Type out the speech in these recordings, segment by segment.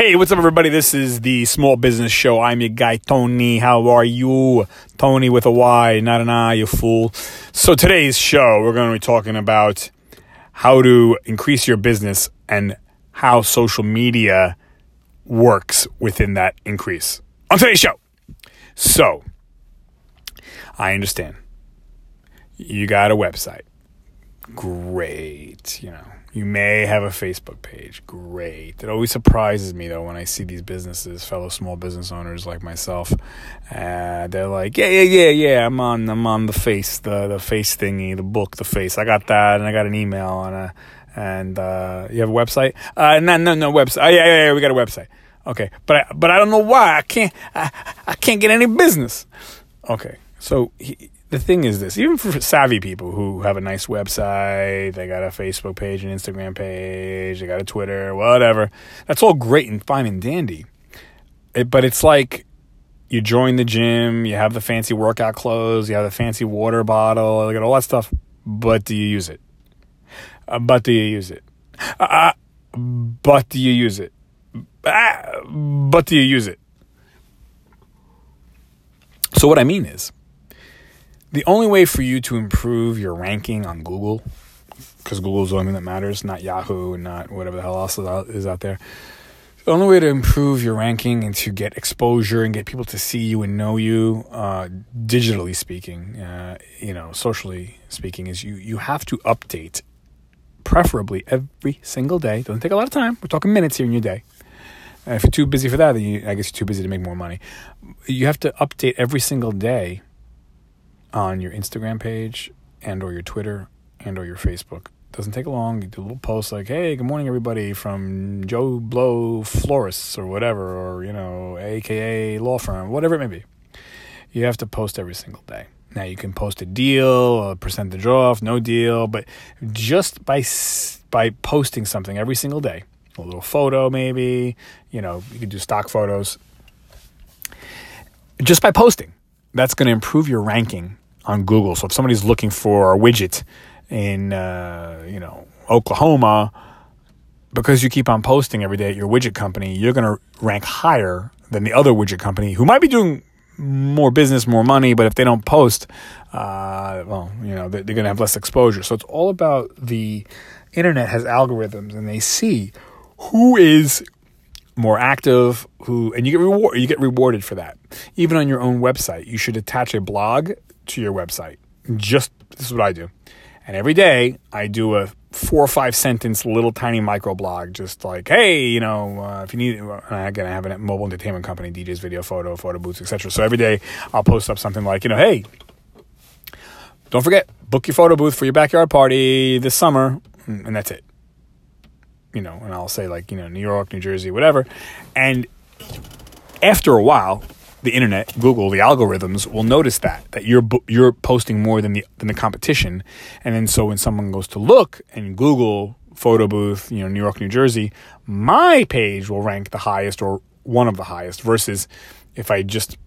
Hey, what's up, everybody? This is the Small Business Show. I'm your guy, Tony. How are you? Tony with a Y, not an I, you fool. So, today's show, we're going to be talking about how to increase your business and how social media works within that increase. On today's show. So, I understand. You got a website. Great, you know you may have a Facebook page. Great. It always surprises me though when I see these businesses, fellow small business owners like myself. Uh, they're like, yeah, yeah, yeah, yeah. I'm on, I'm on the face, the the face thingy, the book, the face. I got that, and I got an email, and a, and uh, you have a website. Uh, no, no, no website. Oh, yeah, yeah, yeah. We got a website. Okay, but I, but I don't know why I can't I, I can't get any business. Okay, so. He, the thing is this even for savvy people who have a nice website they got a facebook page an instagram page they got a twitter whatever that's all great and fine and dandy. It, but it's like you join the gym you have the fancy workout clothes you have the fancy water bottle you got all that stuff but do you use it? Uh, but do you use it? Uh, but do you use it? Uh, but do you use it? So what i mean is the only way for you to improve your ranking on Google, because Google's the only thing that matters, not Yahoo, not whatever the hell else is out there. The only way to improve your ranking and to get exposure and get people to see you and know you, uh, digitally speaking, uh, you know, socially speaking, is you you have to update, preferably every single day. Doesn't take a lot of time. We're talking minutes here in your day. And if you're too busy for that, then you, I guess you're too busy to make more money. You have to update every single day on your Instagram page and or your Twitter and or your Facebook. Doesn't take long. You do a little post like, "Hey, good morning, everybody from Joe Blow Florists or whatever, or you know, AKA law firm, whatever it may be." You have to post every single day. Now you can post a deal, a percentage off, no deal, but just by by posting something every single day, a little photo maybe, you know, you can do stock photos. Just by posting, that's going to improve your ranking on Google. So if somebody's looking for a widget in uh, you know Oklahoma, because you keep on posting every day at your widget company, you're going to rank higher than the other widget company who might be doing more business, more money, but if they don't post, uh, well, you know, they're, they're going to have less exposure. So it's all about the internet has algorithms and they see who is more active who and you get reward you get rewarded for that even on your own website you should attach a blog to your website. Just this is what I do. And every day I do a four or five sentence little tiny micro blog, just like, hey, you know, uh, if you need, uh, again, I have a mobile entertainment company, DJs, video, photo, photo booths, etc. So every day I'll post up something like, you know, hey, don't forget, book your photo booth for your backyard party this summer, and that's it. You know, and I'll say like, you know, New York, New Jersey, whatever. And after a while, the internet, Google, the algorithms will notice that that you're you're posting more than the than the competition, and then so when someone goes to look and Google photo booth, you know, New York, New Jersey, my page will rank the highest or one of the highest versus if I just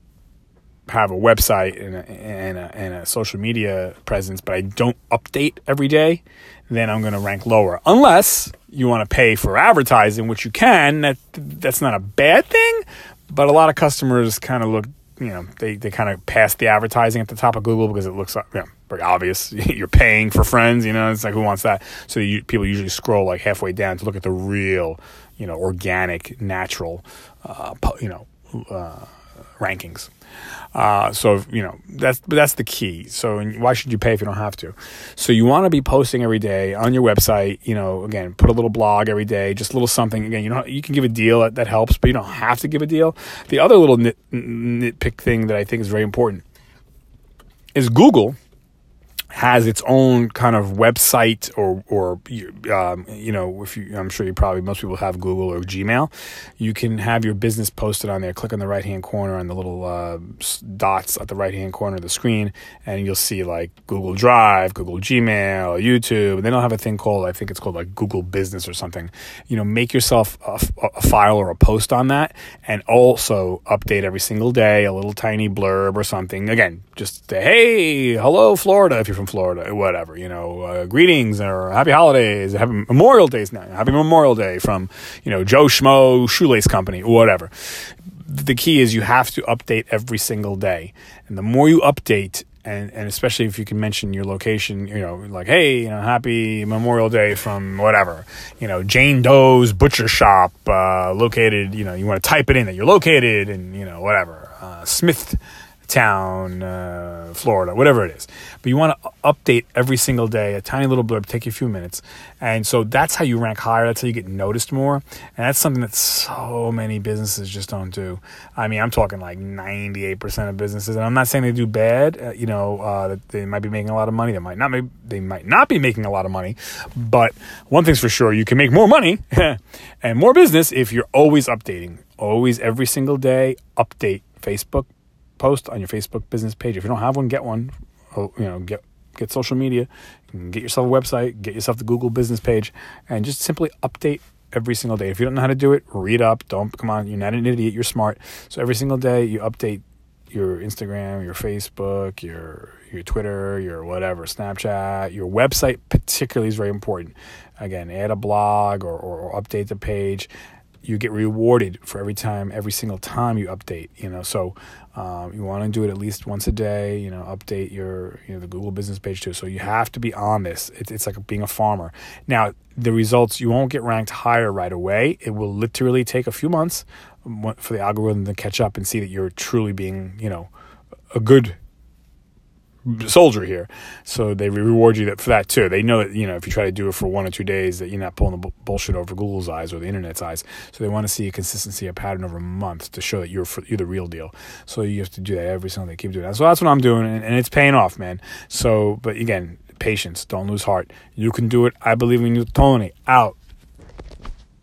have a website and a, and a, and a social media presence, but I don't update every day, then I'm going to rank lower. Unless you want to pay for advertising, which you can. That that's not a bad thing, but a lot of customers kind of look, you know, they, they kind of pass the advertising at the top of Google because it looks you know, very obvious. You're paying for friends, you know, it's like who wants that? So you, people usually scroll like halfway down to look at the real, you know, organic, natural, uh, you know, uh, rankings. Uh, so you know that's that's the key. So why should you pay if you don't have to? So you want to be posting every day on your website. You know, again, put a little blog every day, just a little something. Again, you know, you can give a deal that, that helps, but you don't have to give a deal. The other little nit, nitpick thing that I think is very important is Google has its own kind of website or or um, you know if you I'm sure you probably most people have Google or Gmail. You can have your business posted on there. Click on the right hand corner on the little uh, dots at the right hand corner of the screen and you'll see like Google Drive Google Gmail YouTube and they don't have a thing called I think it's called like Google Business or something. You know make yourself a, a file or a post on that and also update every single day a little tiny blurb or something. Again just say hey hello Florida if you're from Florida, whatever, you know, uh, greetings or happy holidays, happy Memorial Days now, happy Memorial Day from, you know, Joe Schmo Shoelace Company, whatever. The key is you have to update every single day. And the more you update, and, and especially if you can mention your location, you know, like, hey, you know, happy Memorial Day from whatever, you know, Jane Doe's Butcher Shop, uh, located, you know, you want to type it in that you're located and, you know, whatever, uh, Smith town, uh, Florida, whatever it is. But you want to update every single day, a tiny little blurb, take you a few minutes. And so that's how you rank higher. That's how you get noticed more. And that's something that so many businesses just don't do. I mean, I'm talking like 98% of businesses. And I'm not saying they do bad, uh, you know, uh, that they might be making a lot of money. They might not, make, they might not be making a lot of money. But one thing's for sure, you can make more money and more business if you're always updating. Always, every single day, update Facebook post on your Facebook business page. If you don't have one, get one. Oh, you know, get get social media, get yourself a website, get yourself the Google business page, and just simply update every single day. If you don't know how to do it, read up. Don't come on, you're not an idiot. You're smart. So every single day, you update your Instagram, your Facebook, your your Twitter, your whatever, Snapchat, your website particularly is very important. Again, add a blog or, or, or update the page you get rewarded for every time, every single time you update. You know, so um, you want to do it at least once a day. You know, update your you know the Google Business page too. So you have to be on this. It's, it's like being a farmer. Now the results you won't get ranked higher right away. It will literally take a few months um, for the algorithm to catch up and see that you're truly being you know a good soldier here. So they reward you that for that too. They know that you know if you try to do it for one or two days that you're not pulling the bullshit over Google's eyes or the internet's eyes. So they want to see a consistency, a pattern over a month to show that you're you're the real deal. So you have to do that every single day. Keep doing that. So that's what I'm doing, and, and it's paying off, man. So, but again, patience. Don't lose heart. You can do it. I believe in you, Tony. Out.